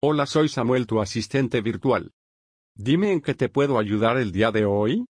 Hola, soy Samuel, tu asistente virtual. Dime en qué te puedo ayudar el día de hoy.